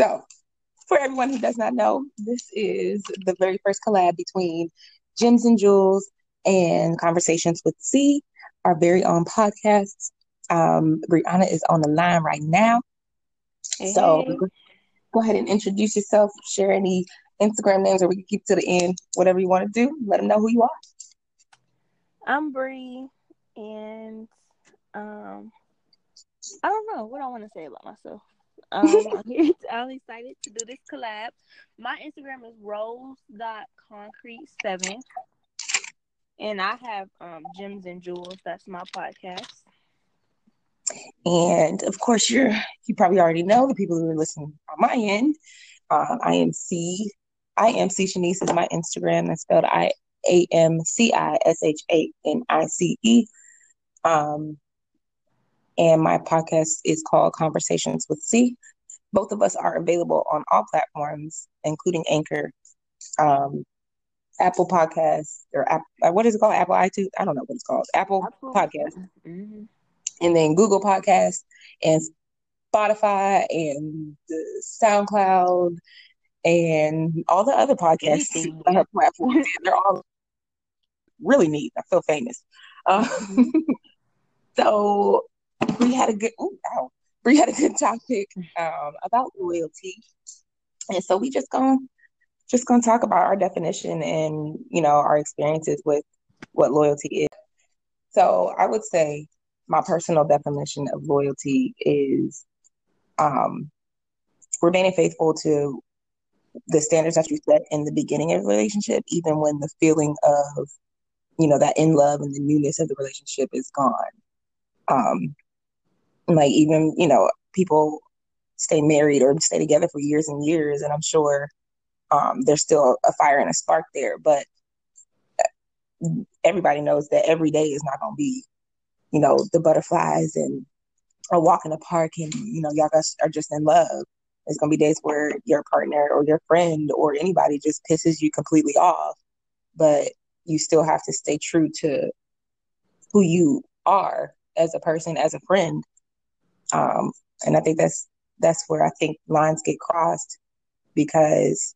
So, for everyone who does not know, this is the very first collab between Gems and Jewels and Conversations with C, our very own podcast. Um, Brianna is on the line right now. Hey, So, go ahead and introduce yourself, share any Instagram names, or we can keep to the end, whatever you want to do. Let them know who you are. I'm Bree, and um, I don't know what I want to say about myself. Um, I'm, excited to do this collab. My Instagram is rose.concrete7, and I have um, Gems and Jewels. That's my podcast. And of course, you're you probably already know the people who are listening on my end. Um, I am C. I am C Shanice is my Instagram. That's spelled I A M C I S H A N I C E. Um, and my podcast is called Conversations with C. Both of us are available on all platforms, including Anchor, um, Apple Podcasts, or App, uh, what is it called? Apple iTunes? I don't know what it's called. Apple Apple. Podcast hmm and then Google Podcasts and Spotify and SoundCloud and all the other podcast Anything. uh, platforms. They're all really neat. I feel famous. Uh, so we had a good. Ooh, ow. We had a good topic um, about loyalty, and so we just gonna just gonna talk about our definition and you know our experiences with what loyalty is. So I would say my personal definition of loyalty is um, remaining faithful to the standards that you set in the beginning of the relationship, even when the feeling of, you know, that in love and the newness of the relationship is gone. Um, like even, you know, people stay married or stay together for years and years, and I'm sure um, there's still a fire and a spark there, but everybody knows that every day is not going to be, you know, the butterflies and a walk in the park and, you know, y'all guys are just in love. There's going to be days where your partner or your friend or anybody just pisses you completely off, but you still have to stay true to who you are as a person, as a friend. Um, and I think that's that's where I think lines get crossed because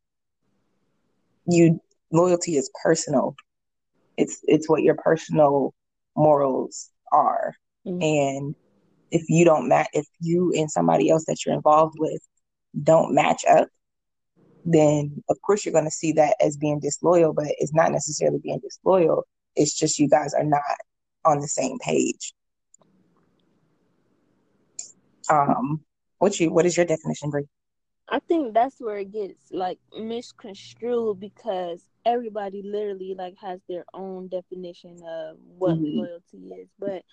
you loyalty is personal. It's it's what your personal morals are. Mhm. And if you don't match if you and somebody else that you're involved with don't match up, then of course you're going to see that as being disloyal, but it's not necessarily being disloyal. It's just you guys are not on the same page. Um, what you what is your definition, Bree? I think that's where it gets like misconstrued because everybody literally like has their own definition of what Mhm. loyalty is. But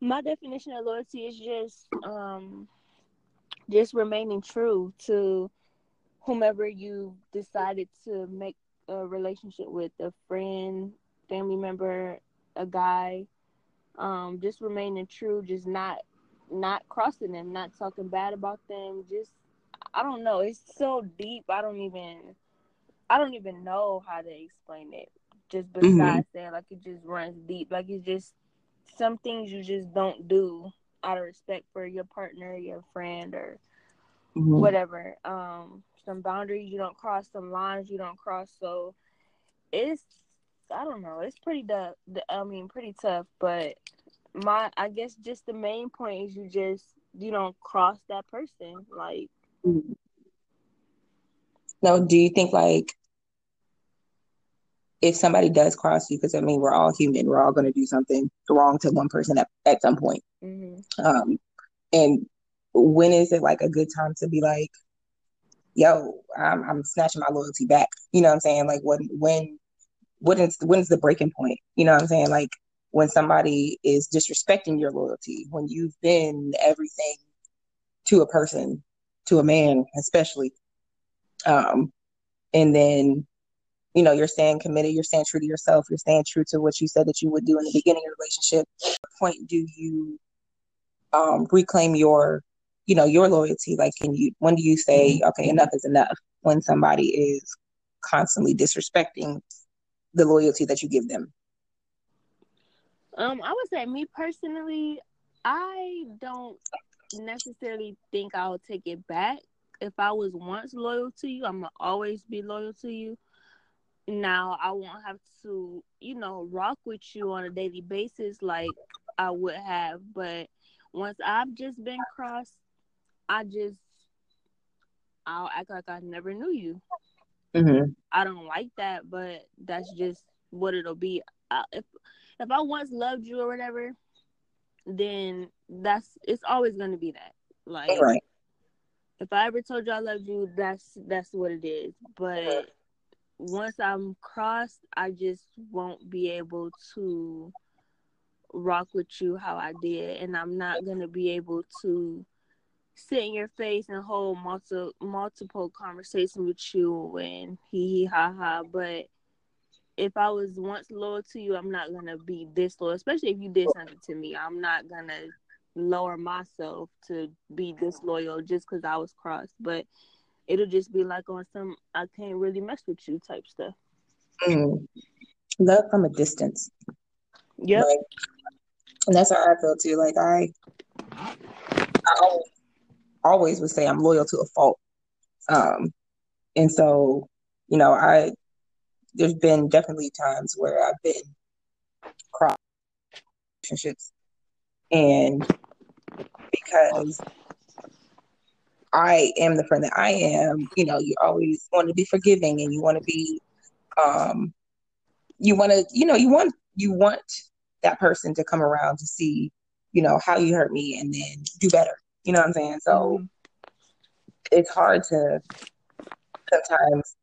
my definition of loyalty is just um just remaining true to whomever you decided to make a relationship with, a friend, family member, a guy. Um, just remaining true, just not not crossing them, not talking bad about them, just I don't know. It's so deep. I don't even I don't even know how to explain it. Just Mhm. besides that, like it just runs deep. Like it's just some things you just don't do out of respect for your partner, your friend, or Mhm. whatever. Um, some boundaries you don't cross, some lines you don't cross. So it's I don't know. It's pretty tough. I mean, pretty tough. But my I guess just the main point is you just you don't cross that person. Like. No, do you think like if somebody does cross you, because I mean we're all human, we're all going to do something wrong to one person at, at some point. mhm. Um, and when is it like a good time to be like, yo, I'm, I'm snatching my loyalty back? You know what I'm saying? Like when when when is when is the breaking point? You know what I'm saying? Like when somebody is disrespecting your loyalty, when you've been everything to a person, to a man especially, um, and then you know you're staying committed, you're staying true to yourself, you're staying true to what you said that you would do in the beginning of the relationship. At what point do you um, reclaim your, you know, your loyalty? Like, can you? When do you say, okay, enough is enough? When somebody is constantly disrespecting the loyalty that you give them. Um, I would say me personally, I don't necessarily think I'll take it back. if I was once loyal to you, I'm gonna always be loyal to you. Now I won't have to, you know, rock with you on a daily basis like I would have, but once I've just been crossed, I just I'll act like I never knew you. Mm-hmm. I don't like that, but that's just what it'll be. I, if if I once loved you or whatever, then that's it's always going to be that. Like, right. if I ever told you I loved you, that's that's what it is. But once I'm crossed, I just won't be able to rock with you how I did, and I'm not gonna be able to sit in your face and hold multiple multiple conversation with you and hee hee ha ha. But if I was once loyal to you, I'm not gonna be this loyal, especially if you did something to me. I'm not gonna lower myself to be disloyal just because I was crossed. But it'll just be like on some I can't really mess with you type stuff. Mm. Love from a distance. Yep. Like, and that's how I feel too. Like I, I always, always would say I'm loyal to a fault. Um, and so, you know, I there's been definitely times where I've been cross relationships, and because I am the friend that I am, you know, you always want to be forgiving and you want to be, um, you want to, you know, you want you want that person to come around to see, you know, how you hurt me and then do better. You know what I'm saying? So mm-hmm. it's hard to sometimes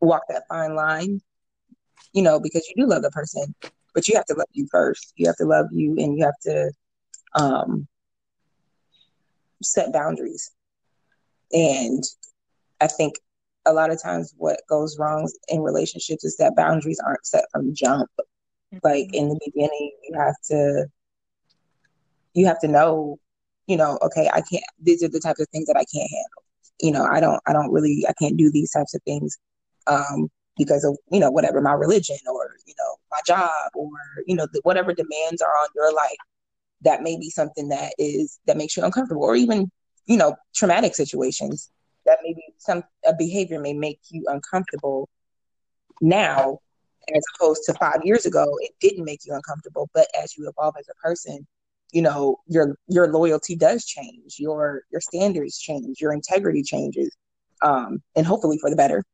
walk that fine line, you know, because you do love the person, but you have to love you first. You have to love you and you have to um, set boundaries. And I think a lot of times what goes wrong in relationships is that boundaries aren't set from jump. Like in the beginning, you have to you have to know, you know, okay, I can't. These are the types of things that I can't handle. You know, I don't, I don't really, I can't do these types of things um, because of you know whatever my religion or you know my job or you know the, whatever demands are on your life. That may be something that is that makes you uncomfortable, or even you know traumatic situations that maybe some a behavior may make you uncomfortable now as opposed to five years ago, it didn't make you uncomfortable. But as you evolve as a person, you know your your loyalty does change, your your standards change, your integrity changes, um, and hopefully for the better.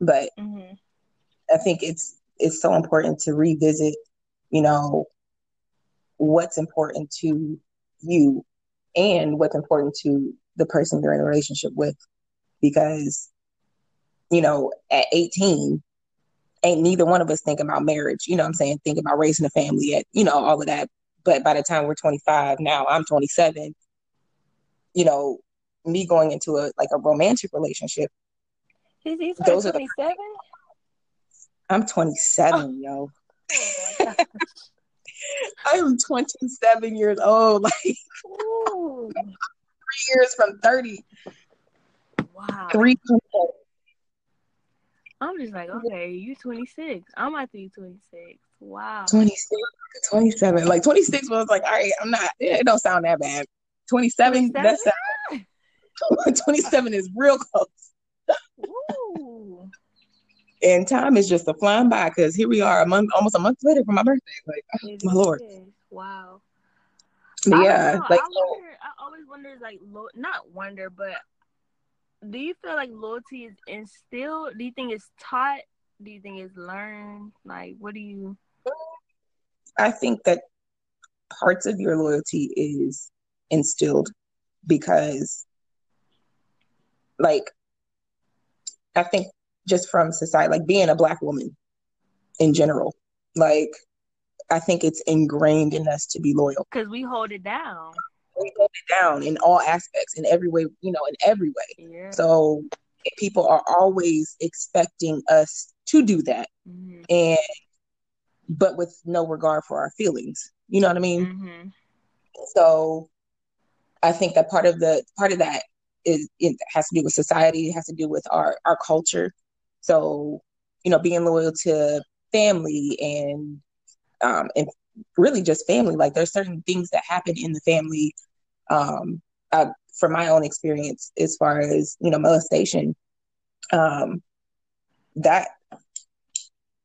But mm-hmm. I think it's it's so important to revisit, you know, what's important to you and what's important to the person you're in a relationship with, because you know at 18 ain't neither one of us thinking about marriage. You know I'm saying? thinking about raising a family at, you know, all of that. But by the time we're 25, now I'm 27, you know, me going into a like a romantic relationship. Is he those 27? The, I'm 27, oh. yo. Oh, I'm 27 years old. Like three years from 30. Wow. Three I'm just like, okay, you 26. I'm at the 26. Wow. 26, 27. Like 26 was like, all right, I'm not, it don't sound that bad. 27, 27? that's 27 is real close. Ooh. and time is just a flying by because here we are a month, almost a month later for my birthday. Like, oh, my lord. Wow. yeah. Like, I, wonder, I always wonder, like, not wonder, but do you feel like loyalty is instilled? Do you think it's taught? Do you think it's learned? Like, what do you? I think that parts of your loyalty is instilled because, like, I think just from society, like being a black woman in general, like, I think it's ingrained in us to be loyal because we hold it down we hold it down in all aspects, in every way, you know, in every way. Yeah. So people are always expecting us to do that, mm-hmm. and but with no regard for our feelings. You know what I mean? Mm-hmm. So I think that part of the part of that is it has to do with society. It has to do with our our culture. So you know, being loyal to family and um, and really just family. Like there's certain things that happen in the family um, uh, from my own experience as far as you know molestation um that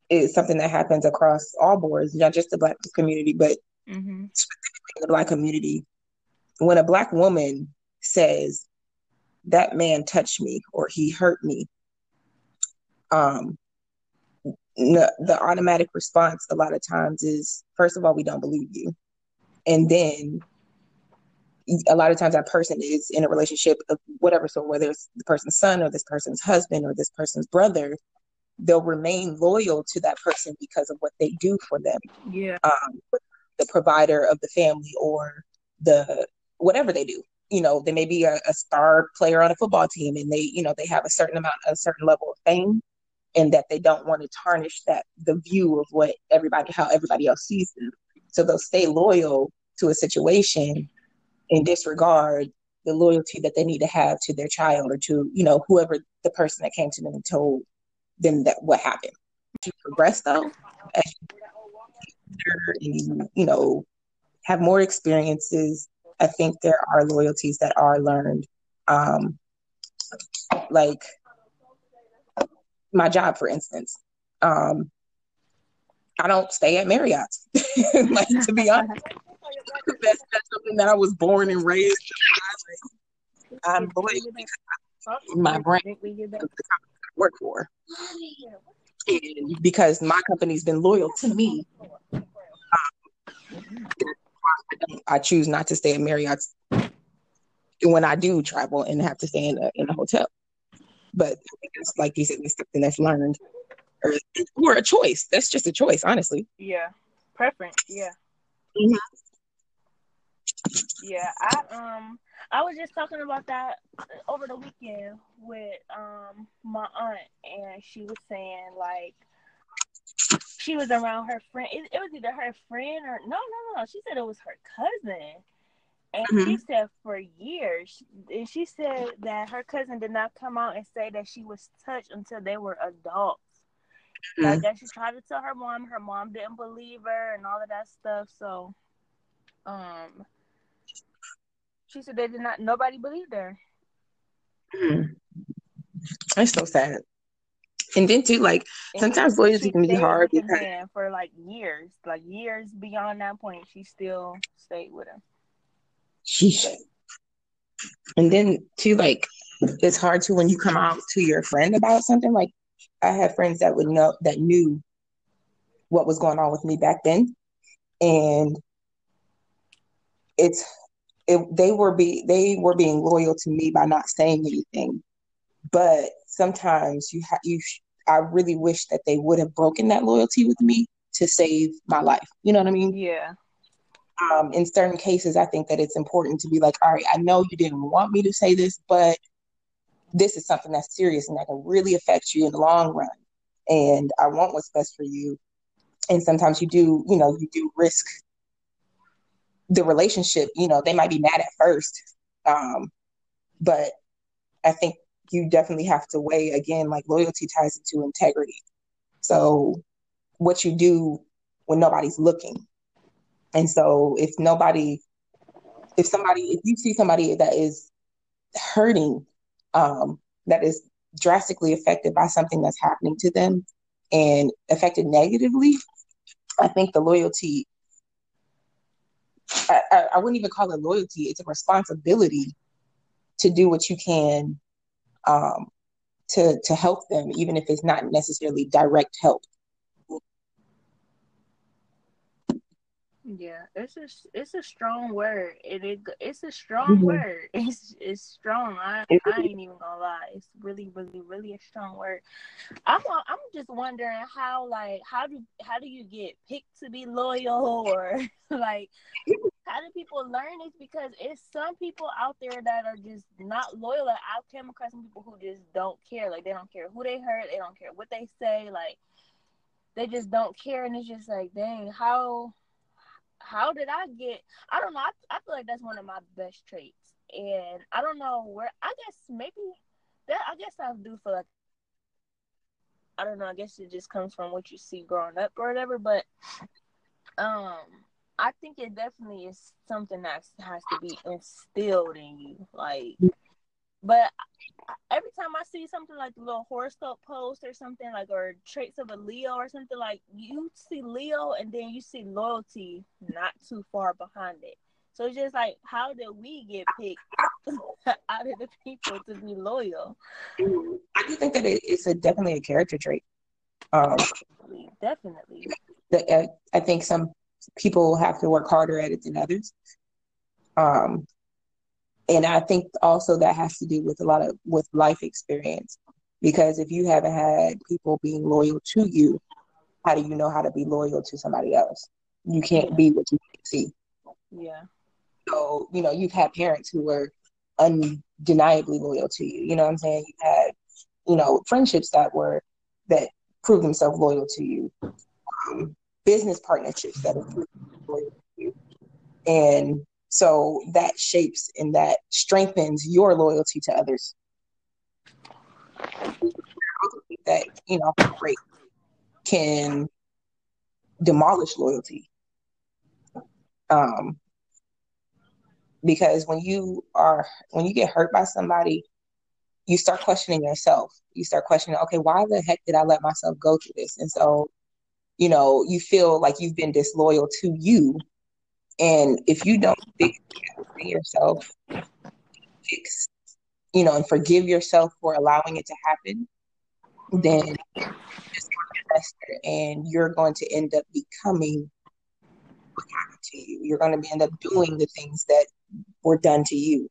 is something that happens across all boards not just the black community but mm-hmm. specifically the black community when a black woman says that man touched me or he hurt me um the, the automatic response a lot of times is first of all we don't believe you. And then a lot of times that person is in a relationship of whatever so whether it's the person's son or this person's husband or this person's brother they'll remain loyal to that person because of what they do for them. Yeah. Um, the provider of the family or the whatever they do you know they may be a, a star player on a football team and they you know they have a certain amount a certain level of fame and that they don't want to tarnish that the view of what everybody how everybody else sees them. So they'll stay loyal to a situation and disregard the loyalty that they need to have to their child or to you know whoever the person that came to them and told them that what happened. To progress though as you, you know have more experiences i think there are loyalties that are learned um like my job for instance um i don't stay at marriott like to be honest that's, that's something that I was born and raised. I'm loyal my brand work for. And because my company's been loyal to me, um, I choose not to stay at Marriott when I do travel and have to stay in a, in a hotel. But it's like you said, it's something that's learned or, or a choice. That's just a choice, honestly. Yeah, preference. Yeah. Mm-hmm. Yeah, I um I was just talking about that over the weekend with um my aunt and she was saying like she was around her friend it, it was either her friend or no no no she said it was her cousin and mm-hmm. she said for years and she said that her cousin did not come out and say that she was touched until they were adults mm-hmm. she tried to tell her mom her mom didn't believe her and all of that stuff so um she said they did not. Nobody believed her. Mm. That's so sad. And then too, like and sometimes loyalty can be hard because for like years, like years beyond that point, she still stayed with him. Sheesh. And then too, like it's hard to when you come out to your friend about something. Like I had friends that would know that knew what was going on with me back then, and it's it, they were be they were being loyal to me by not saying anything. But sometimes you have you I really wish that they would have broken that loyalty with me to save my life. You know what I mean? Yeah. Um, in certain cases, I think that it's important to be like, all right, I know you didn't want me to say this, but this is something that's serious and that can really affect you in the long run. And I want what's best for you. And sometimes you do, you know, you do risk the relationship, you know, they might be mad at first. Um, but I think you definitely have to weigh again, like loyalty ties into integrity. So what you do when nobody's looking. And so if nobody, if somebody, if you see somebody that is hurting, um, that is drastically affected by something that's happening to them and affected negatively, I think the loyalty I, I, wouldn't even call it loyalty. It's a responsibility to do what you can um, to to help them, even if it's not necessarily direct help. Yeah, it's a it's a strong word. It, it it's a strong mm-hmm. word. It's it's strong. I I ain't even gonna lie. It's really really really a strong word. I'm I'm just wondering how like how do how do you get picked to be loyal or like do people learn this? Because it's some people out there that are just not loyal. Like I've come across some people who just don't care. Like they don't care who they hurt. They don't care what they say. Like they just don't care. And it's just like, dang, how how did I get? I don't know. I, I feel like that's one of my best traits, and I don't know where. I guess maybe that. I guess I do feel like. I don't know. I guess it just comes from what you see growing up or whatever. But um, I think it definitely is something that has to be instilled in you. Like, but every time I see something like a little horoscope post or something like, or traits of a Leo or something like, you see Leo and then you see loyalty not too far behind it. So it's just like, how did we get picked out of the people to be loyal? I do think that it's a definitely a character trait. Um, definitely. The, uh, I think some people have to work harder at it than others. Um, and I think also that has to do with a lot of with life experience, because if you haven't had people being loyal to you, how do you know how to be loyal to somebody else? You can't be what you see. Yeah. So you know you've had parents who were undeniably loyal to you. You know what I'm saying? You had you know friendships that were that proved themselves loyal to you. Um, business partnerships that are. And so that shapes and that strengthens your loyalty to others. That, you know, can demolish loyalty. Um, because when you are when you get hurt by somebody, you start questioning yourself. You start questioning, okay, why the heck did I let myself go through this? And so you know, you feel like you've been disloyal to you. And if you don't fix yourself, fix, you know, and forgive yourself for allowing it to happen, then and you're going to end up becoming what happened to you. You're going to end up doing the things that were done to you.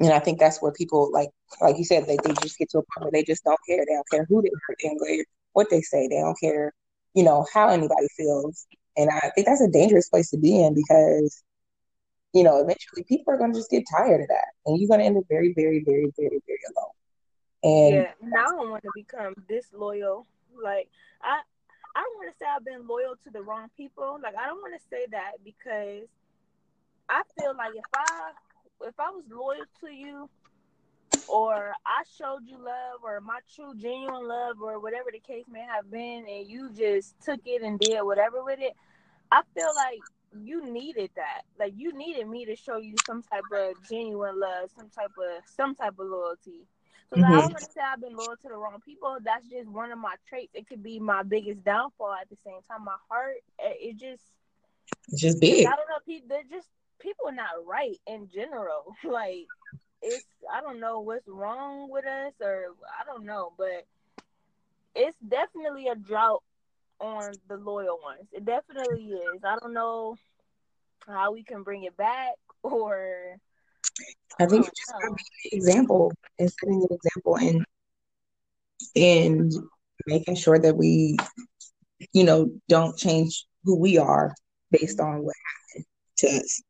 And I think that's where people like, like you said, they, they just get to a point where they just don't care. They don't care who they hurt. They don't care what they say. They don't care, you know, how anybody feels. And I think that's a dangerous place to be in because, you know, eventually people are going to just get tired of that. And you're going to end up very, very, very, very, very alone. And yeah, I don't want to become disloyal. Like, I, I don't want to say I've been loyal to the wrong people. Like, I don't want to say that because I feel like if I if I was loyal to you or I showed you love or my true genuine love or whatever the case may have been and you just took it and did whatever with it, I feel like you needed that. Like you needed me to show you some type of genuine love, some type of some type of loyalty. So mm-hmm. I don't want to say I've been loyal to the wrong people. That's just one of my traits. It could be my biggest downfall at the same time. My heart, it just it's just big. I don't know. People, they're just people are not right in general. Like it's I don't know what's wrong with us or I don't know, but it's definitely a drought on the loyal ones. It definitely is. I don't know how we can bring it back or I think you just an example and setting an example and and making sure that we, you know, don't change who we are based mm-hmm. on what happened to us.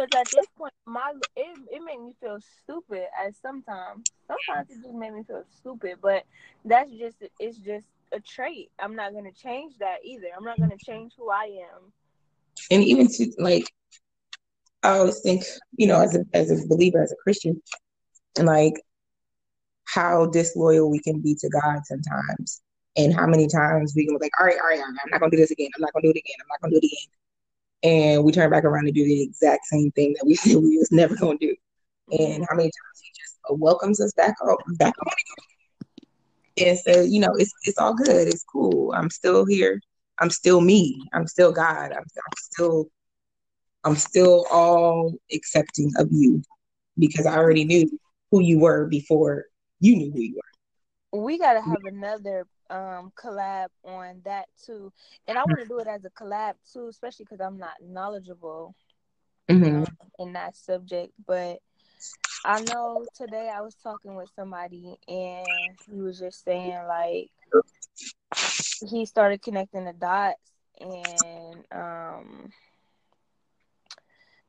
Because at this point, my it, it made me feel stupid. As sometimes, sometimes it just made me feel stupid. But that's just it's just a trait. I'm not gonna change that either. I'm not gonna change who I am. And even to like, I always think, you know, as a as a believer, as a Christian, and like how disloyal we can be to God sometimes, and how many times we can be like, all right, all right, all right, I'm not gonna do this again. I'm not gonna do it again. I'm not gonna do it again and we turn back around and do the exact same thing that we said we was never going to do. And how many times he just welcomes us back up, back on and so you know it's it's all good, it's cool. I'm still here. I'm still me. I'm still God. I'm, I'm still I'm still all accepting of you because I already knew who you were before you knew who you were. We gotta have another um collab on that too. And i want to do it as a collab too especially because i'm not knowledgeable mm-hmm. um, in that subject. But i know today i was talking with somebody and he was just saying like he started connecting the dots and um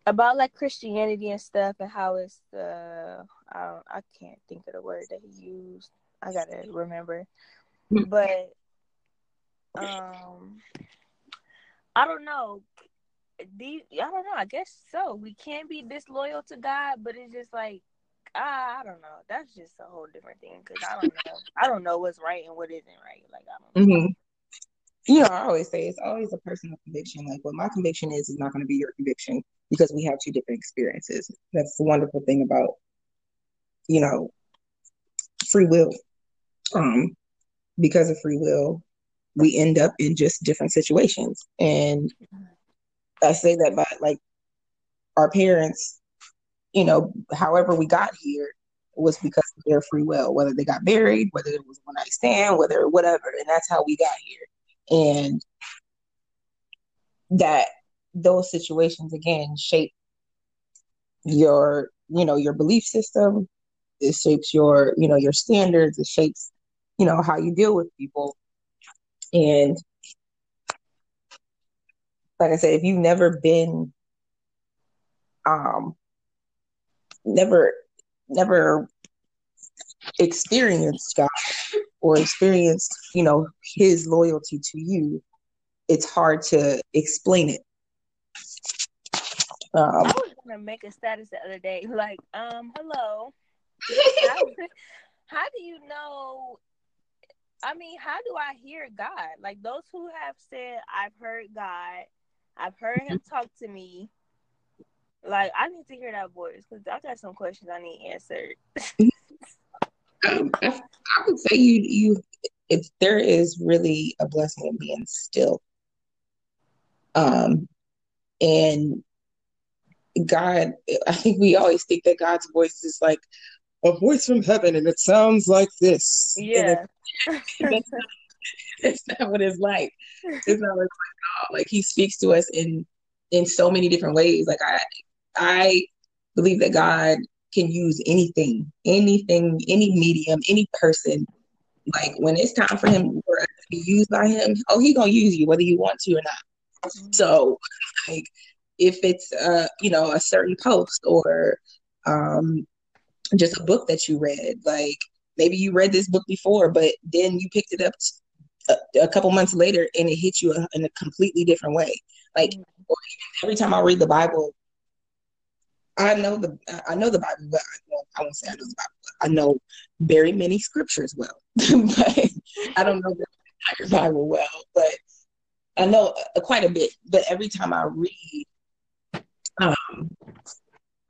about like christianity and stuff and how it's uh i i can't think of the word that he used. I gotta remember but um I don't know. These I don't know. I guess so. We can't be disloyal to God, but it's just like I, I don't know. That's just a whole different thing because I don't know. I don't know what's right and what isn't right. Like I don't. Mm-hmm. you know, I always say it's always a personal conviction. Like what my conviction is is not going to be your conviction because we have two different experiences. That's the wonderful thing about, you know, free will. Um, because of free will, we end up in just different situations. And I say that by like our parents, you know, however we got here was because of their free will, whether they got married, whether it was one night stand, whether whatever. And that's how we got here. And that those situations again shape your, you know, your belief system. It shapes your, you know, your standards. It shapes, you know, how you deal with people. And like I said, if you've never been, um, never, never experienced God or experienced, you know, His loyalty to you, it's hard to explain it. Um, I was gonna make a status the other day, like, um, hello. how, how do you know I mean, how do I hear God? Like those who have said, I've heard God, I've heard him talk to me. Like I need to hear that voice because I've got some questions I need answered. um, I, I, would say you you if there is really a blessing in being still. Um, and God, I think we always think that God's voice is like a voice from heaven, and it sounds like this. Yeah, that's not what it's like. It's not what it's like Like He speaks to us in in so many different ways. Like I I believe that God can use anything, anything, any medium, any person. Like when it's time for him for us to be used by him, oh, he gonna use you whether you want to or not. Mm-hmm. So, like, if it's uh, you know, a certain post or um, just a book that you read, like maybe you read this book before, but then you picked it up a, a couple months later and it hit you in a completely different way. Like mm-hmm. every time I read the Bible, I know the I know the Bible well. well I won't say I know the Bible. I know very many scriptures well, but I don't know the entire Bible well. But I know uh, quite a bit. But every time I read, um,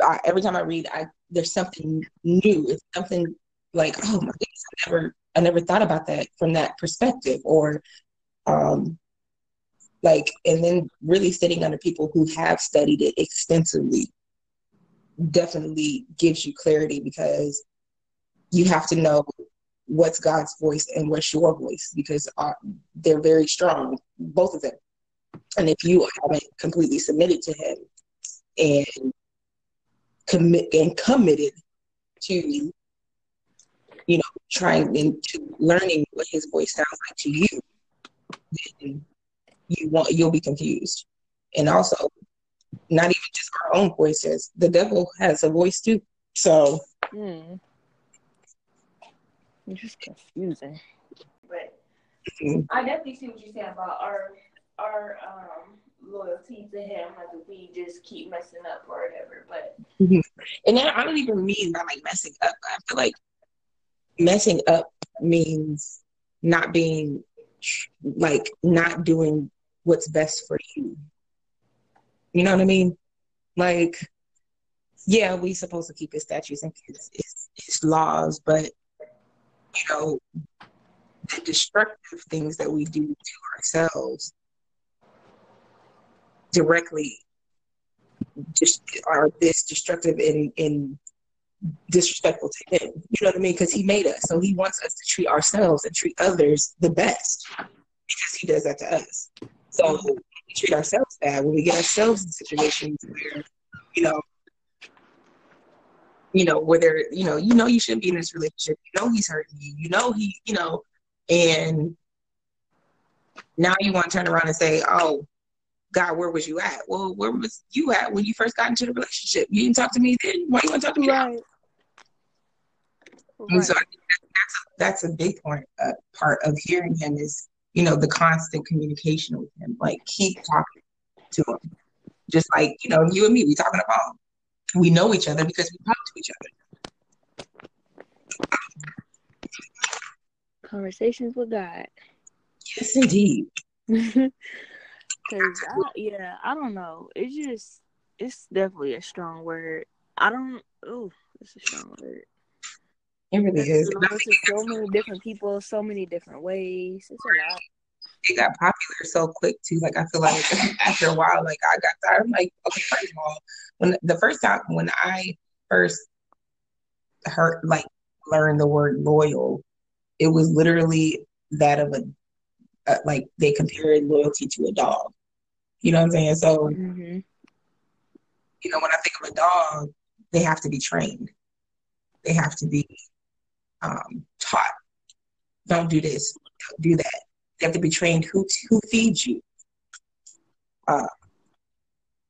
I, every time I read, I there's something new. It's something like, oh my goodness, I never I never thought about that from that perspective, or um, like, and then really sitting under people who have studied it extensively definitely gives you clarity because you have to know what's God's voice and what's your voice because uh, they're very strong, both of them. And if you haven't completely submitted to Him and commit and committed to you know, trying into learning what his voice sounds like to you, then you want you'll be confused. And also, not even just our own voices. The devil has a voice too. So mm. it's just confusing. But mm-hmm. I definitely see what you're saying about our our um loyalty to him like we just keep messing up or whatever but mm-hmm. and then i don't even mean by like messing up i feel like messing up means not being like not doing what's best for you. You know what I mean? Like, yeah, we supposed to keep his statutes and his, his laws, but you know, the destructive things that we do to ourselves directly just are this destructive in in disrespectful to him. You know what I mean? Because he made us. So he wants us to treat ourselves and treat others the best because he does that to us. So we treat ourselves bad when we get ourselves in situations where, you know, you know, where they're, you know, you know you shouldn't be in this relationship. You know he's hurting you. You know he, you know, and now you want to turn around and say, oh, God, where was you at? Well, where was you at when you first got into the relationship? You didn't talk to me then. Why you want to talk to me right. Right. So that's, that's a big part, uh, part of hearing him is, you know, the constant communication with him. Like, keep talking to him. Just like, you know, you and me, we talk on the phone. We know each other because we talk to each other. Conversations with God. Yes, indeed. Cause I, yeah, I don't know. It's just it's definitely a strong word. I don't. Oh, it's a strong word. It really is. to so many different people, so many different ways. It's a lot. It got popular so quick too. Like I feel like after a while, like I got tired. I'm like, okay, first of all, when the first time when I first heard like learned the word loyal, it was literally that of a, a like they compared loyalty to a dog. You know what I'm saying? So, mm-hmm. you know, when I think of a dog, they have to be trained. They have to be um, taught. Don't do this. Don't do that. They have to be trained. Who who feeds you? Uh,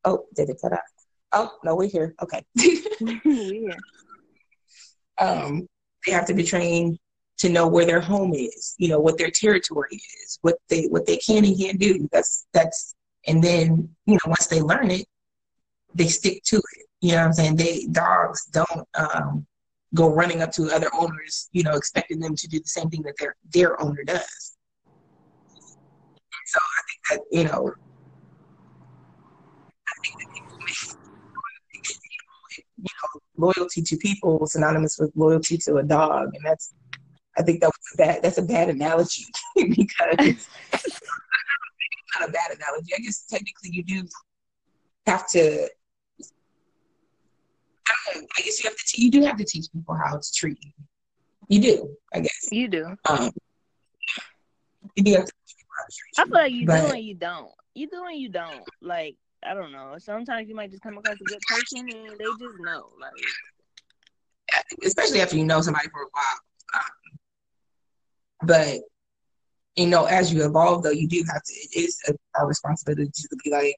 oh, did it cut out? Oh no, we're here. Okay. Um, they have to be trained to know where their home is. You know what their territory is. What they what they can and can't do. That's that's and then you know once they learn it, they stick to it. You know what I'm saying? They dogs don't um, go running up to other owners, you know, expecting them to do the same thing that their their owner does. So I think that you know, I think that people, you know, loyalty to people synonymous with loyalty to a dog, and that's I think that was bad. That's a bad analogy because not a bad analogy. I guess technically you do have to I guess you have to. Te- you do have to teach people how to treat you. You do, I guess. You do. Um, you do have to teach people how to treat you. I feel like you but, do and you don't. You do and you don't. Like I don't know. Sometimes you might just come across a good person and they just know. Like, especially after you know somebody for a while. Um, but you know, as you evolve, though, you do have to. It is a, our responsibility to be like,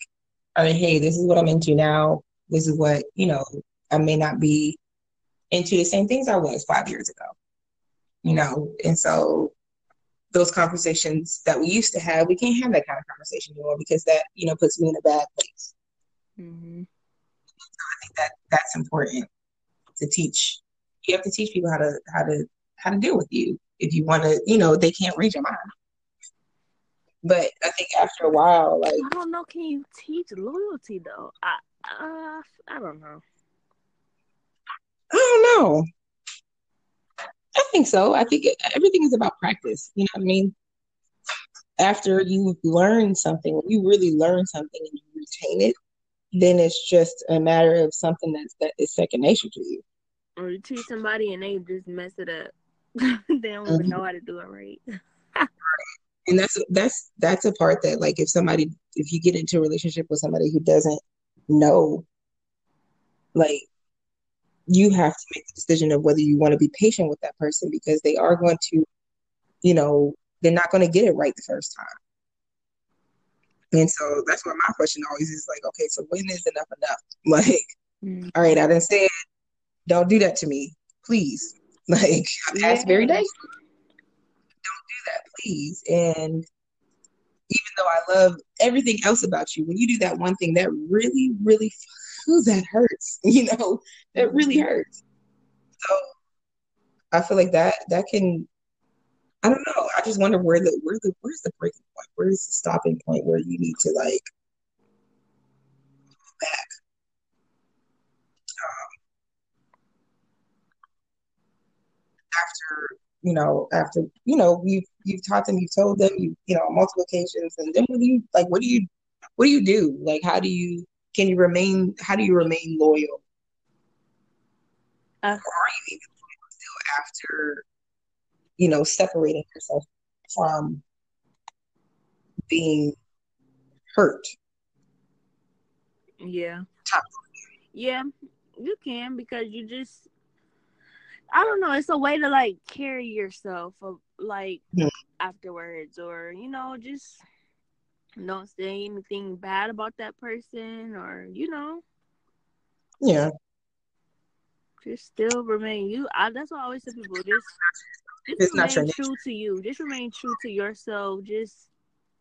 I mean, hey, this is what I'm into now. This is what you know. I may not be into the same things I was five years ago, you know, and so those conversations that we used to have, we can't have that kind of conversation anymore because that, you know, puts me in a bad place. Mm-hmm. So I think that that's important to teach. You have to teach people how to how to how to deal with you if you want to. You know, they can't read your mind. But I think after a while, like I don't know, can you teach loyalty though? I uh, I don't know. I don't know. I think so. I think it, everything is about practice. You know what I mean? After you learn something, you really learn something and you retain it, then it's just a matter of something that's that is second nature to you. Or you teach somebody and they just mess it up. they don't mm-hmm. know how to do it right. and that's that's that's a part that like if somebody if you get into a relationship with somebody who doesn't know like you have to make the decision of whether you want to be patient with that person because they are going to, you know, they're not going to get it right the first time. And so that's why my question always is like, okay, so when is enough enough? Like, mm-hmm. all right, I didn't say it. Don't do that to me, please. Like, yeah. very nicely. Don't do that, please. And even though I love everything else about you, when you do that one thing that really, really ooh, that hurts. You know, that really mm-hmm. hurts. So I feel like that that can I don't know. I just wonder where the where the where's the breaking point? Where's the stopping point where you need to like back? Um, after you know, after you know, you've you've taught them, you've told them, you you know, multiple occasions, and then what do you like? What do you what do you do? Like, how do you can you remain how do you remain loyal uh, or are you even loyal still after you know separating yourself from being hurt yeah yeah you can because you just I don't know. It's a way to like carry yourself, of, like mm-hmm. afterwards, or you know, just don't say anything bad about that person or you know. Yeah. Just still remain you. I, that's what i always tell people just just it's remain true to you. Just remain true to yourself. Just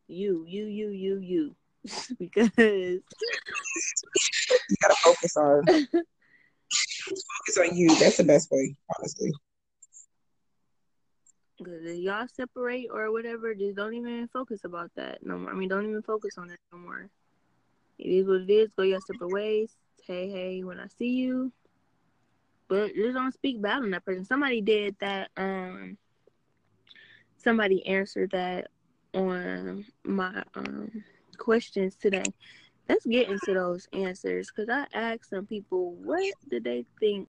you you you you you. Because you gotta focus on focus on you. That's the best way honestly y'all separate or whatever, just don't even focus about that no more. I mean, don't even focus on it no more. It is what it is. Go your separate ways. Hey, hey, when I see you, but just don't speak bad on that person. Somebody did that. Um, somebody answered that on my um questions today. Let's get into those answers because I asked some people what did they think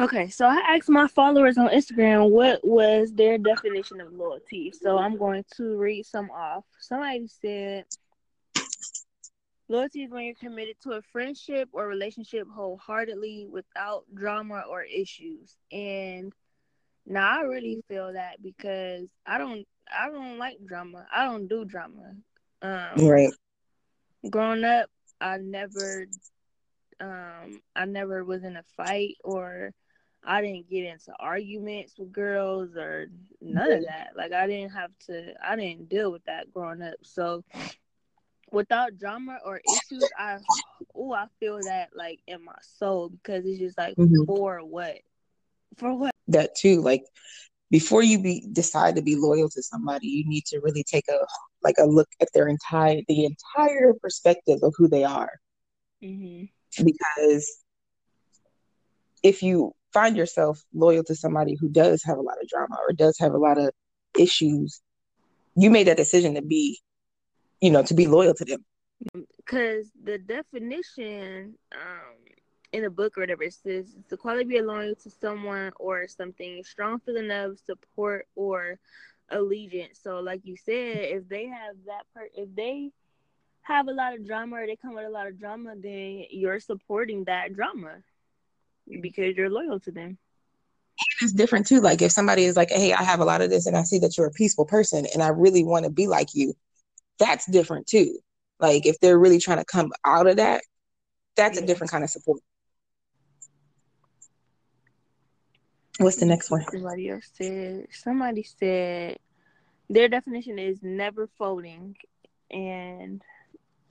Okay, so I asked my followers on Instagram what was their definition of loyalty. So I'm going to read some off. Somebody said loyalty is when you're committed to a friendship or relationship wholeheartedly without drama or issues. And now I really feel that because I don't I don't like drama. I don't do drama. Um, right. Growing up, I never um I never was in a fight or I didn't get into arguments with girls or none of that. Like I didn't have to I didn't deal with that growing up. So without drama or issues, I oh I feel that like in my soul because it's just like mm-hmm. for what? For what? That too, like before you be decide to be loyal to somebody, you need to really take a like a look at their entire the entire perspective of who they are. Mm-hmm because if you find yourself loyal to somebody who does have a lot of drama or does have a lot of issues, you made that decision to be, you know, to be loyal to them. Because the definition um, in the book or whatever it says it's the quality of loyal to someone or something, strong feeling of support or allegiance. So, like you said, if they have that part, if they have a lot of drama or they come with a lot of drama, then you're supporting that drama because you're loyal to them. It's different too. Like if somebody is like, "Hey, I have a lot of this, and I see that you're a peaceful person, and I really want to be like you," that's different too. Like if they're really trying to come out of that, that's yeah. a different kind of support. What's the next one? Somebody else said. Somebody said their definition is never folding, and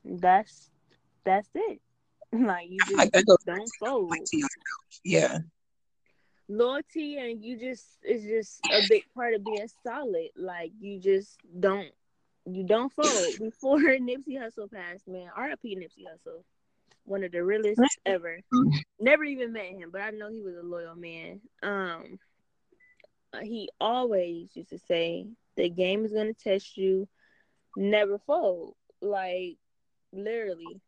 that's that's it. Like you just like don't fold. Yeah. Loyalty and you just is just a big part of being solid. Like you just don't you don't fold. Before Nipsey Hussle passed, man, R.I.P. Nipsey Hussle. One of the realest ever. Never even met him, but I know he was a loyal man. Um he always used to say the game is gonna test you, never fold. Like literally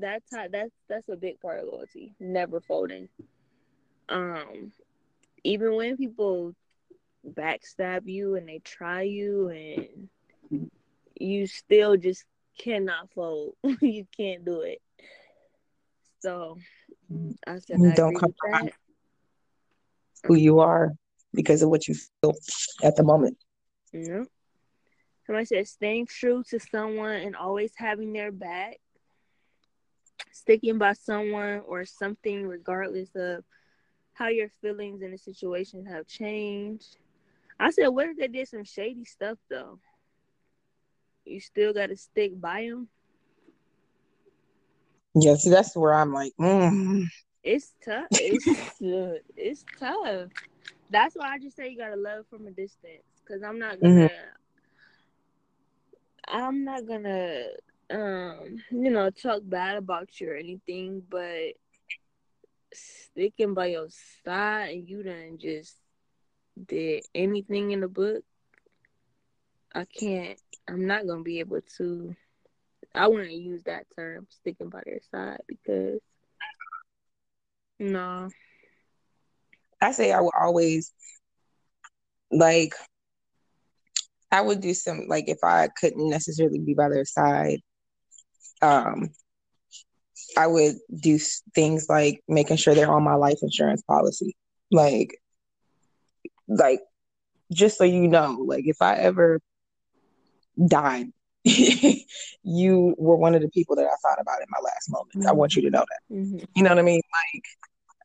that's how that's that's a big part of loyalty. Never folding. Um even when people backstab you and they try you and you still just cannot fold you can't do it. So i said I don't compromise who you are because of what you feel at the moment. Yeah Somebody said staying true to someone and always having their back, sticking by someone or something, regardless of how your feelings in the situation have changed. I said, what if they did some shady stuff though? You still got to stick by them. Yeah, see, that's where I'm like, mm. it's tough. It's uh, it's tough. That's why I just say you gotta love from a distance. Cause I'm not gonna. Mm-hmm. I'm not gonna um you know talk bad about you or anything, but sticking by your side and you done just did anything in the book, I can't. I'm not gonna be able to. I wouldn't use that term, sticking by their side, because no. I say I will always like I would do some like if I couldn't necessarily be by their side, um, I would do things like making sure they're on my life insurance policy, like, like just so you know, like if I ever died, you were one of the people that I thought about in my last moment. Mm-hmm. I want you to know that. Mm-hmm. You know what I mean? Like,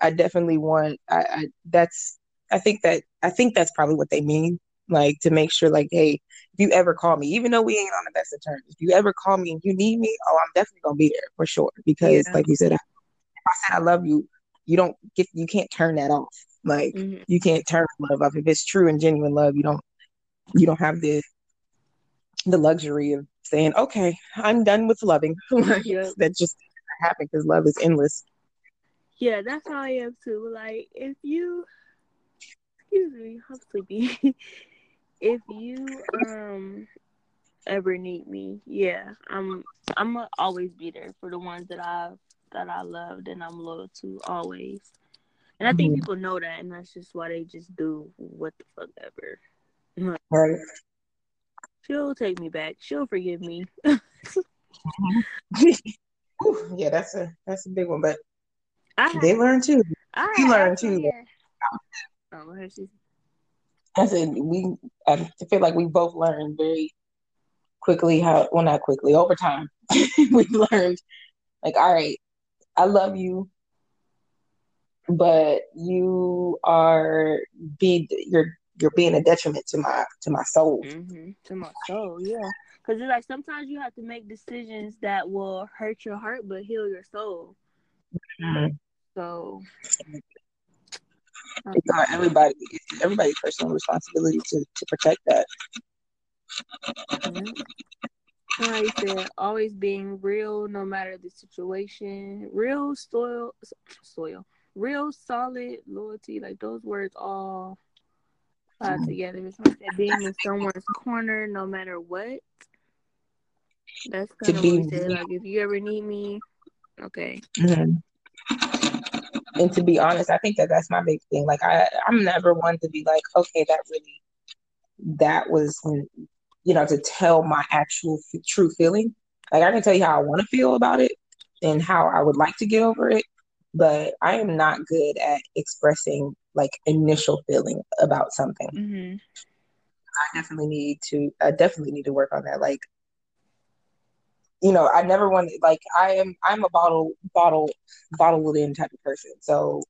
I definitely want. I, I that's. I think that. I think that's probably what they mean like to make sure like hey if you ever call me even though we ain't on the best of terms if you ever call me and you need me oh i'm definitely gonna be there for sure because yeah. like you said I, I said i love you you don't get you can't turn that off like mm-hmm. you can't turn love off if it's true and genuine love you don't you don't have the the luxury of saying, "Okay, I'm done with loving." yep. That just happen because love is endless. Yeah, that's how I am too. Like, if you, excuse me, I'm sleepy. if you um ever need me, yeah, I'm I'm gonna always be there for the ones that I that I loved and I'm loyal to always. And I think mm-hmm. people know that, and that's just why they just do what the fuck ever. Right. She'll take me back. She'll forgive me. yeah, that's a that's a big one, but I they learn too. I you learn too. Oh, I said we. I feel like we both learned very quickly how. Well, not quickly. Over time, we learned like, all right, I love you, but you are be you're you're being a detriment to my to my soul. Mm-hmm. To my soul, yeah. Because it's like sometimes you have to make decisions that will hurt your heart but heal your soul. Mm-hmm. So it's everybody everybody's personal responsibility to, to protect that. Mm-hmm. Said, always being real no matter the situation. Real soil soil. Real solid loyalty. Like those words all tied mm-hmm. together. It's like being in someone's corner no matter what. That's kind of what we said. Like if you ever need me, okay. Mm-hmm. And to be honest, I think that that's my big thing. Like I, I'm never one to be like, okay, that really, that was, you know, to tell my actual f- true feeling. Like I can tell you how I want to feel about it and how I would like to get over it, but I am not good at expressing like initial feeling about something. Mm-hmm. I definitely need to. I definitely need to work on that. Like you know, I never want like I am I'm a bottle bottle bottle it in type of person. So,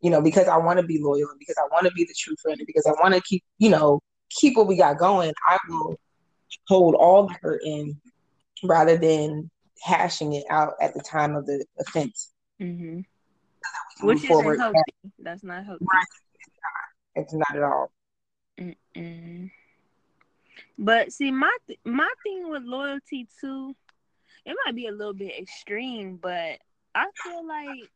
you know, because I want to be loyal and because I want to be the true friend and because I want to keep, you know, keep what we got going, I will hold all the hurt in rather than hashing it out at the time of the offense. Mm-hmm. Which isn't healthy. That's not healthy. It's, not. it's not at all. Mm-mm. But see, my th- my thing with loyalty too it might be a little bit extreme, but I feel like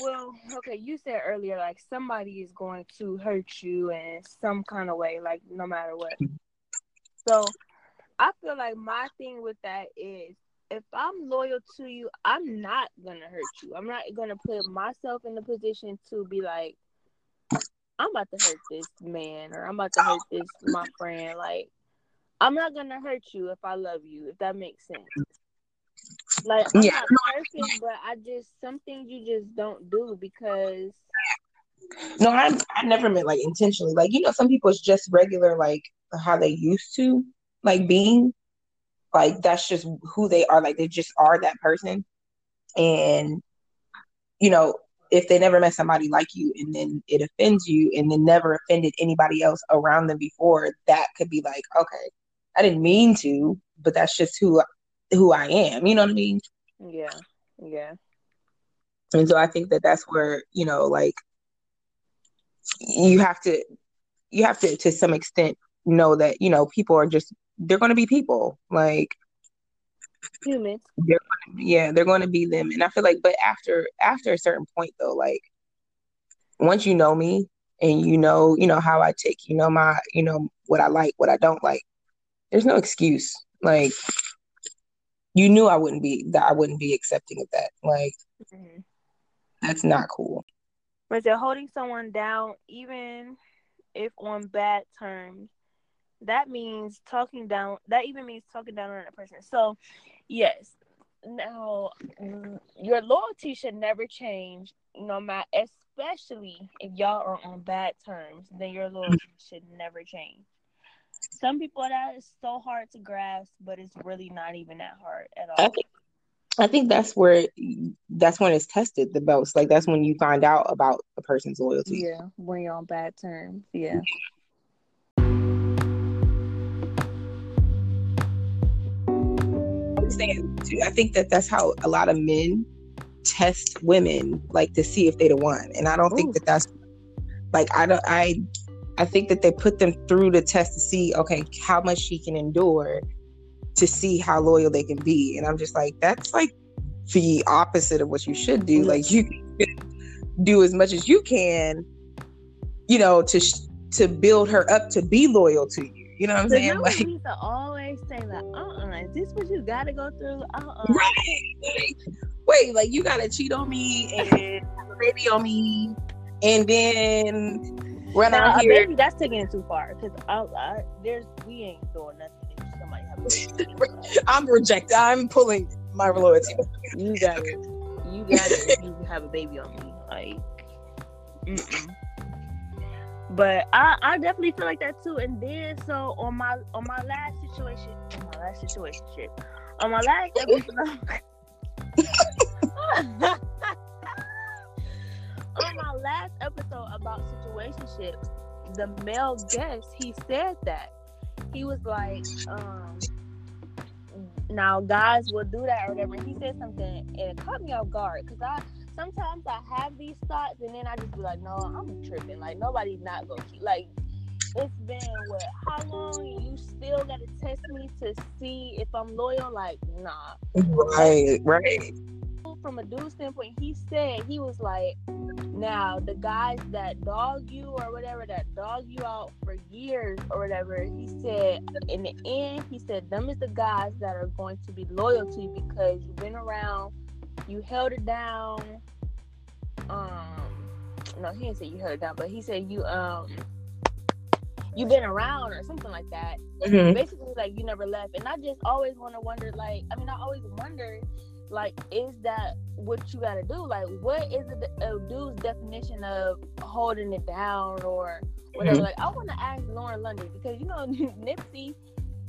well, okay, you said earlier like somebody is going to hurt you in some kind of way, like no matter what. So I feel like my thing with that is if I'm loyal to you, I'm not gonna hurt you. I'm not gonna put myself in the position to be like, I'm about to hurt this man or I'm about to hurt this my friend. Like I'm not gonna hurt you if I love you, if that makes sense. Like I'm yeah. not perfect, but I just some things you just don't do because No, I I never meant like intentionally. Like, you know, some people it's just regular like how they used to like being. Like that's just who they are. Like they just are that person. And you know, if they never met somebody like you and then it offends you and then never offended anybody else around them before, that could be like, okay, I didn't mean to, but that's just who who I am. You know what I mean? Yeah, yeah. And so I think that that's where you know, like, you have to, you have to, to some extent, know that you know people are just they're going to be people, like humans. They're yeah, they're going to be them, and I feel like, but after after a certain point, though, like once you know me and you know, you know how I take, you know my, you know what I like, what I don't like there's no excuse. Like you knew I wouldn't be that I wouldn't be accepting of that. Like mm-hmm. that's not cool. But they're holding someone down, even if on bad terms, that means talking down. That even means talking down on a person. So, yes. Now, mm, your loyalty should never change, no matter, especially if y'all are on bad terms. Then your loyalty should never change some people that is so hard to grasp, but it's really not even that hard at all. I think, I think that's where that's when it's tested the most. Like that's when you find out about a person's loyalty. Yeah, when you're on bad terms. Yeah. I think that that's how a lot of men test women, like to see if they're the one. And I don't Ooh. think that that's like I don't I I think that they put them through the test to see, okay, how much she can endure to see how loyal they can be. And I'm just like, that's like the opposite of what you should do. Like you do as much as you can, you know, to sh- to build her up to be loyal to you. You know what I'm So saying? you Like, used to always say like, uh-uh, is this what you gotta go through? Uh-uh. right? Wait, like you gotta cheat on me and have a baby on me, and then run Now, here. baby, that's taking it too far because there's we ain't doing nothing if somebody have a baby. I'm rejected. I'm pulling my loyalty. You got it. You got it. You have a baby on me, like. Mm-mm. But I, I definitely feel like that too. And then so on my on my last situation, on my last situation on my last episode. on my last episode about situationships, the male guest he said that he was like, um, now guys will do that or whatever. He said something and it caught me off guard because I sometimes I have these thoughts and then I just be like, no, I'm tripping. Like nobody's not gonna keep like. It's been what? How long? You still gotta test me to see if I'm loyal? Like, nah Right, right. From a dude standpoint, he said he was like, now the guys that dog you or whatever that dog you out for years or whatever, he said in the end, he said them is the guys that are going to be loyal to you because you've been around, you held it down. Um, no, he didn't say you held it down, but he said you um. You've been around or something like that Mhm. basically like you never left and i just always want to wonder like i mean i always wonder like is that what you gotta do? Like what is it a dude's definition of holding it down or whatever? Mhm. like i want to ask lauren london because you know nipsey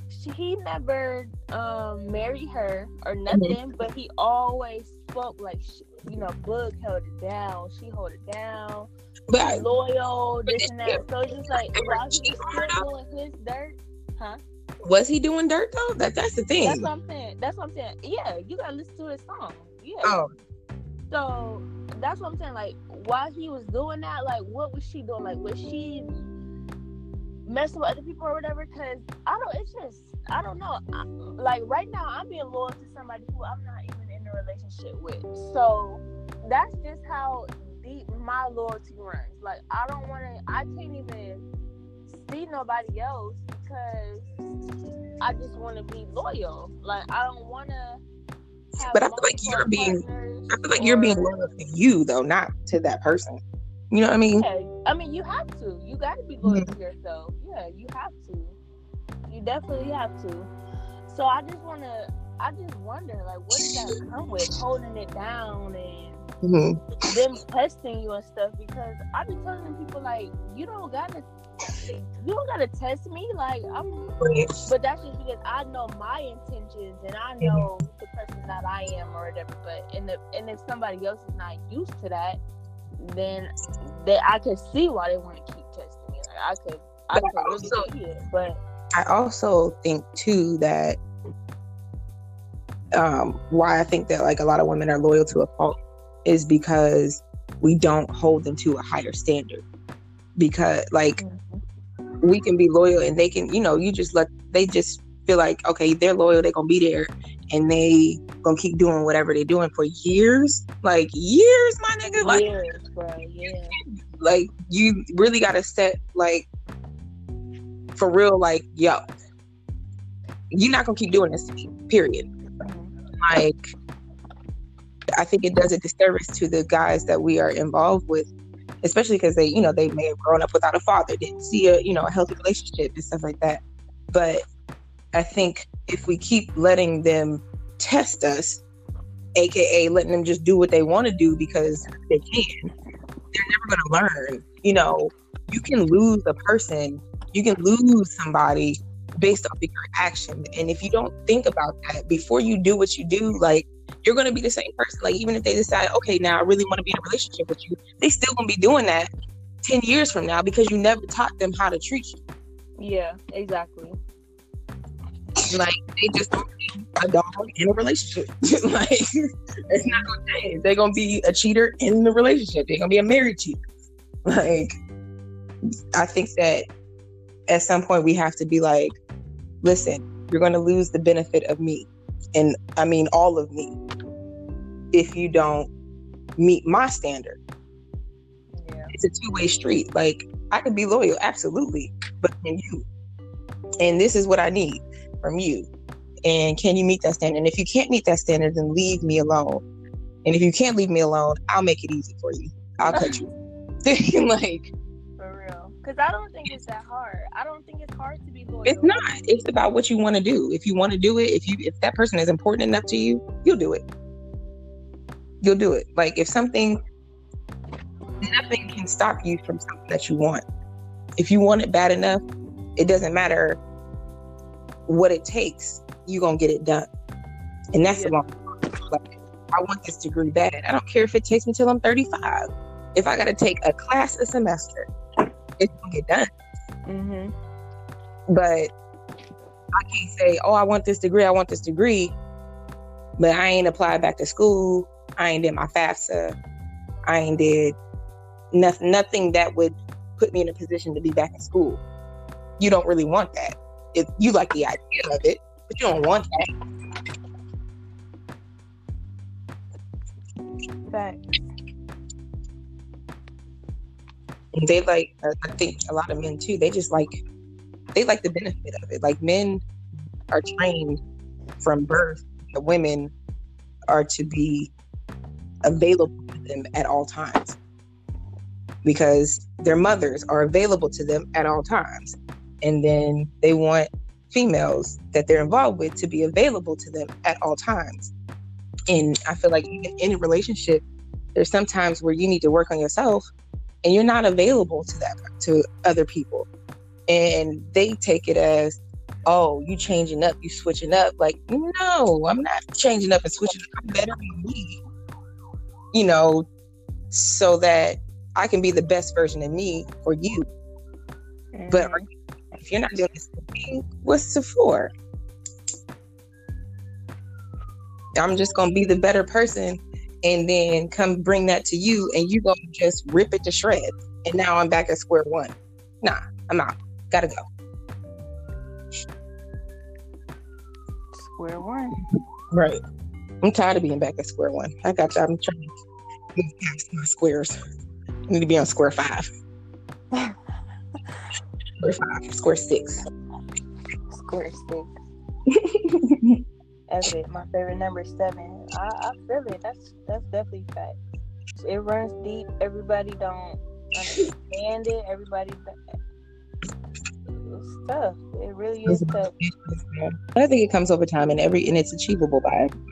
she, he never um married her or nothing but he always spoke like she, you know book held it down she held it down But loyal this and that. So it's just like while he was on her, still doing his dirt? Huh was he doing dirt though? That that's the thing. That's what I'm saying. That's what I'm saying. Yeah, you gotta listen to his song. Yeah. oh, So that's what I'm saying. Like while he was doing that, like what was she doing? Like was she messing with other people or whatever? Cause I don't. It's just I don't know. I, like right now, I'm being loyal to somebody who I'm not even in a relationship with. So that's just how deep my loyalty runs. Like I don't want to. I can't even see nobody else because I just want to be loyal. Like I don't want to. But I feel like you're being- I feel like you're being loyal to you though, not to that person. You know what I mean? Yeah, I mean, you have to. You got to be loyal to yourself. Yeah, you have to. You definitely have to. So I just want to. I just wonder, like, what does that come with? Holding it down and Mhm. them testing you and stuff. Because I be telling people, like, you don't gotta, you don't gotta test me. Like, I'm. But that's just because I know my intentions and I know the person that I am or whatever. But and if and if somebody else is not used to that, then they I could see why they want to keep testing me. Like I could I But could also- really see it. But I also think too that um why I think that like a lot of women are loyal to a fault is because we don't hold them to a higher standard. Because like we can be loyal and they can, you know, you just let they just feel like, okay, they're loyal, they're gonna be there and they gonna keep doing whatever they're doing for years. Like years, my nigga. Like years, bro, yeah. like you really gotta set like for real like yo you're not gonna keep doing this period like i think it does a disservice to the guys that we are involved with especially because they you know they may have grown up without a father didn't see a you know a healthy relationship and stuff like that but i think if we keep letting them test us aka letting them just do what they want to do because they can they're never going to learn. You know, you can lose a person, you can lose somebody based off of your action. And if you don't think about that before you do what you do, like you're going to be the same person. Like even if they decide, okay, now I really want to be in a relationship with you, they still going to be doing that 10 years from now because you never taught them how to treat you. Yeah, exactly. Like they just a dog in a relationship. like it's not gonna change. They're gonna be a cheater in the relationship. They're gonna be a married cheater. Like I think that at some point we have to be like, listen, you're going to lose the benefit of me. And I mean, all of me, if you don't meet my standard. Yeah. It's a two way street. Like, I could be loyal, absolutely, but can you? And this is what I need from you. And can you meet that standard? And if you can't meet that standard, then leave me alone. And if you can't leave me alone, I'll make it easy for you. I'll cut you. like, because I don't think it's that hard. I don't think it's hard to be loyal. It's not. It's about what you want to do. If you want to do it, if you if that person is important enough to you, you'll do it. You'll do it. Like if something nothing can stop you from something that you want. If you want it bad enough, it doesn't matter what it takes, you're gonna get it done. And that's yeah. the long like I want this degree bad. I don't care if it takes me till I'm 35. If I gotta take a class a semester, it's gonna get done. Mm-hmm. But I can't say, oh, I want this degree, I want this degree, but I ain't applied back to school. I ain't did my FAFSA. I ain't did nothing, nothing that would put me in a position to be back in school. You don't really want that. If you like the idea of it, but you don't want that. Facts they like uh, i think a lot of men too they just like they like the benefit of it. Like men are trained from birth the women are to be available to them at all times. Because their mothers are available to them at all times. And then they want females that they're involved with to be available to them at all times. And i feel like in a relationship there's sometimes where you need to work on yourself and you're not available to that to other people. And they take it as oh you changing up you switching up. Like no i'm not changing up and switching up. I'm better than me you know so that i can be the best version of me for you. Mm-hmm. but if you're not doing this what's it for? I'm just gonna be the better person and then come bring that to you and you gonna just rip it to shreds. And now i'm back at square one. Nah i'm out. Gotta go. Square one. Right. I'm tired of being back at square one. I got you. I'm trying to move past my squares. I need to be on square five. Square five square six. Square six My favorite number seven. I, I feel it. That's that's definitely fact. It runs deep. Everybody don't understand it. Everybody. It's tough. It really is tough. I think it comes over time, and every and it's achievable by everyone.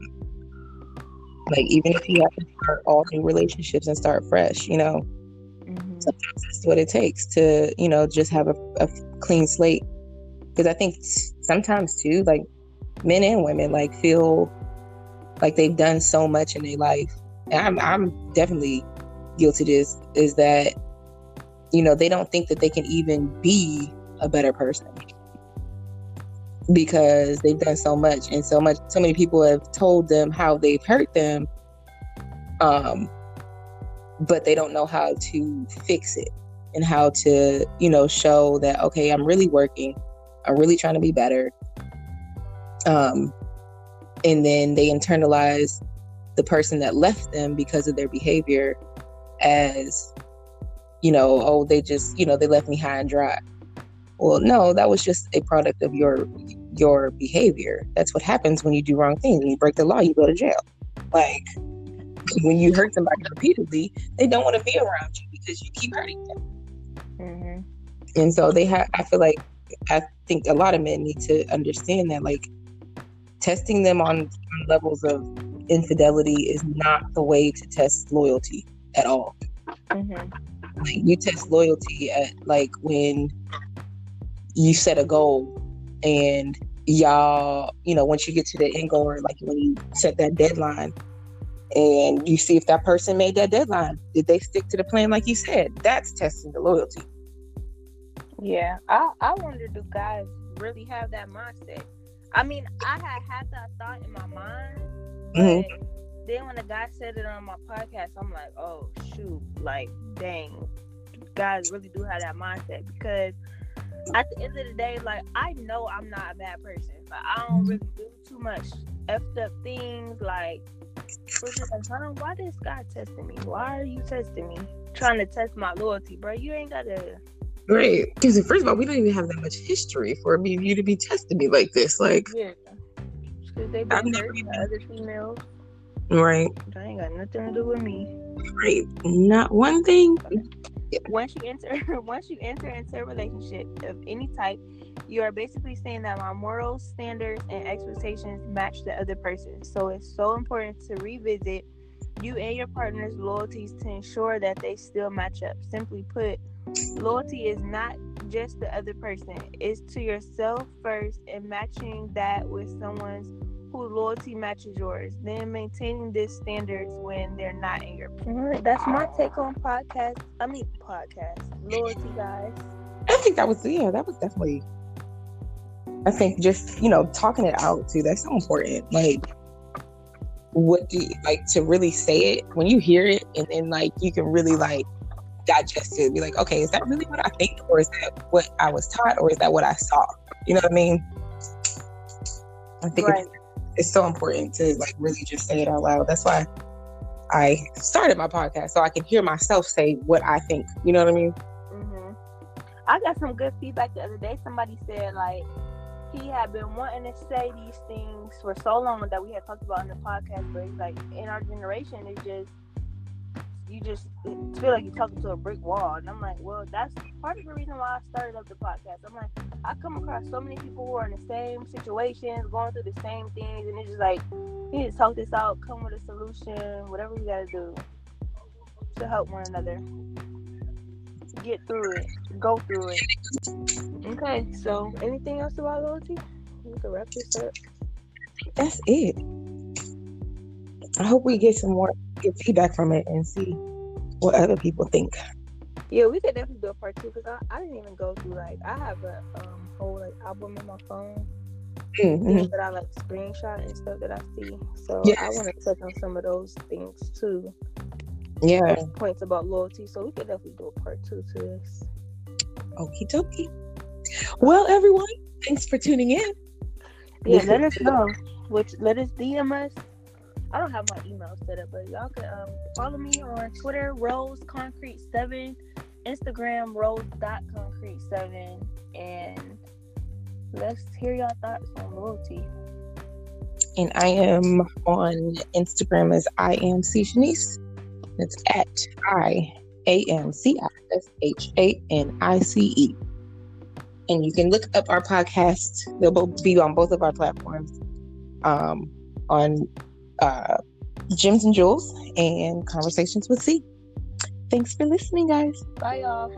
Like even if you have to start all new relationships and start fresh, you know, mm-hmm. sometimes that's what it takes to you know just have a, a clean slate. Because I think sometimes too, like men and women like feel like they've done so much in their life. And i'm, I'm definitely guilty this is that you know they don't think that they can even be a better person because they've done so much and so much so many people have told them how they've hurt them um but they don't know how to fix it and how to you know show that okay i'm really working. I'm really trying to be better um, and then they internalize the person that left them because of their behavior as you know oh they just you know they left me high and dry. Well no that was just a product of your your behavior. That's what happens when you do wrong things. When you break the law you go to jail. Like when you hurt somebody repeatedly they don't want to be around you because you keep hurting them. Mm-hmm. and so they have i feel like i think a lot of men need to understand that like testing them on levels of infidelity is not the way to test loyalty at all. Mm-hmm. Like you test loyalty at like when you set a goal and y'all, you know, once you get to the end goal or like when you set that deadline and you see if that person made that deadline, did they stick to the plan like you said? That's testing the loyalty. Yeah, I I wonder do guys really have that mindset? I mean, I had had that thought in my mind, mm-hmm. then when the guy said it on my podcast, I'm like, oh shoot, like dang, guys really do have that mindset because at the end of the day, like I know I'm not a bad person. Like I don't really do too much effed up things. Like, like, huh? Why this guy testing me? Why are you testing me? Trying to test my loyalty, bro. You ain't gotta. Right. Because first of all, we don't even have that much history for me you to be testing me like this. Like, yeah. Because they've been other females. Right. That ain't got nothing to do with me. Right. Not one thing. Once you enter, once you enter into a relationship of any type, you are basically saying that my morals, standards, and expectations match the other person. So it's so important to revisit you and your partner's loyalties to ensure that they still match up. Simply put, loyalty is not just the other person, it's to yourself first and matching that with someone's whose loyalty matches yours, then maintaining these standards when they're not in your. Right, that's my take on podcast. I mean, podcast loyalty, guys. I think that was yeah, that was definitely. I think just you know talking it out too. That's so important. Like, what do you like to really say it when you hear it, and then like you can really like digest it. Be like, okay, is that really what I think, or is that what I was taught, or is that what I saw? You know what I mean? I think right it's so important to like really just say it out loud. That's why I started my podcast so I can hear myself say what I think. You know what I mean? Mm-hmm. I got some good feedback the other day. Somebody said like he had been wanting to say these things for so long that we had talked about in the podcast, but he's like in our generation, it's just you just feel like you're talking to a brick wall. And I'm like, well, that's part of the reason why I started up the podcast. I'm like, I come across so many people who are in the same situations, going through the same things, and it's just like, you to talk this out, come with a solution, whatever you gotta do to help one another get through it, go through it. Okay, so anything else about loyalty? We can wrap this up. That's it. I hope we get some more get feedback from it and see what other people think. Yeah, we could definitely do a part two because I, I didn't even go through like I have a um, whole like album in my phone mm-hmm. that I like screenshot and stuff that I see. So yes. I want to touch on some of those things too. Yeah, points about loyalty. So we could definitely do a part two to this. Okie dokie. Well, everyone, thanks for tuning in. Yeah, let us know. Which let us DM us I don't have my email set up, but y'all can um, follow me on Twitter, Rose Concrete Seven, Instagram Rose dot Concrete Seven, and let's hear y'all thoughts on loyalty. And I am on Instagram as I am C Shanice. It's at I A M C I S H A N I C E. And you can look up our podcast. They'll both be on both of our platforms. Um, on uh, Gems and Jewels and Conversations with C. Thanks for listening, guys. Bye, y'all.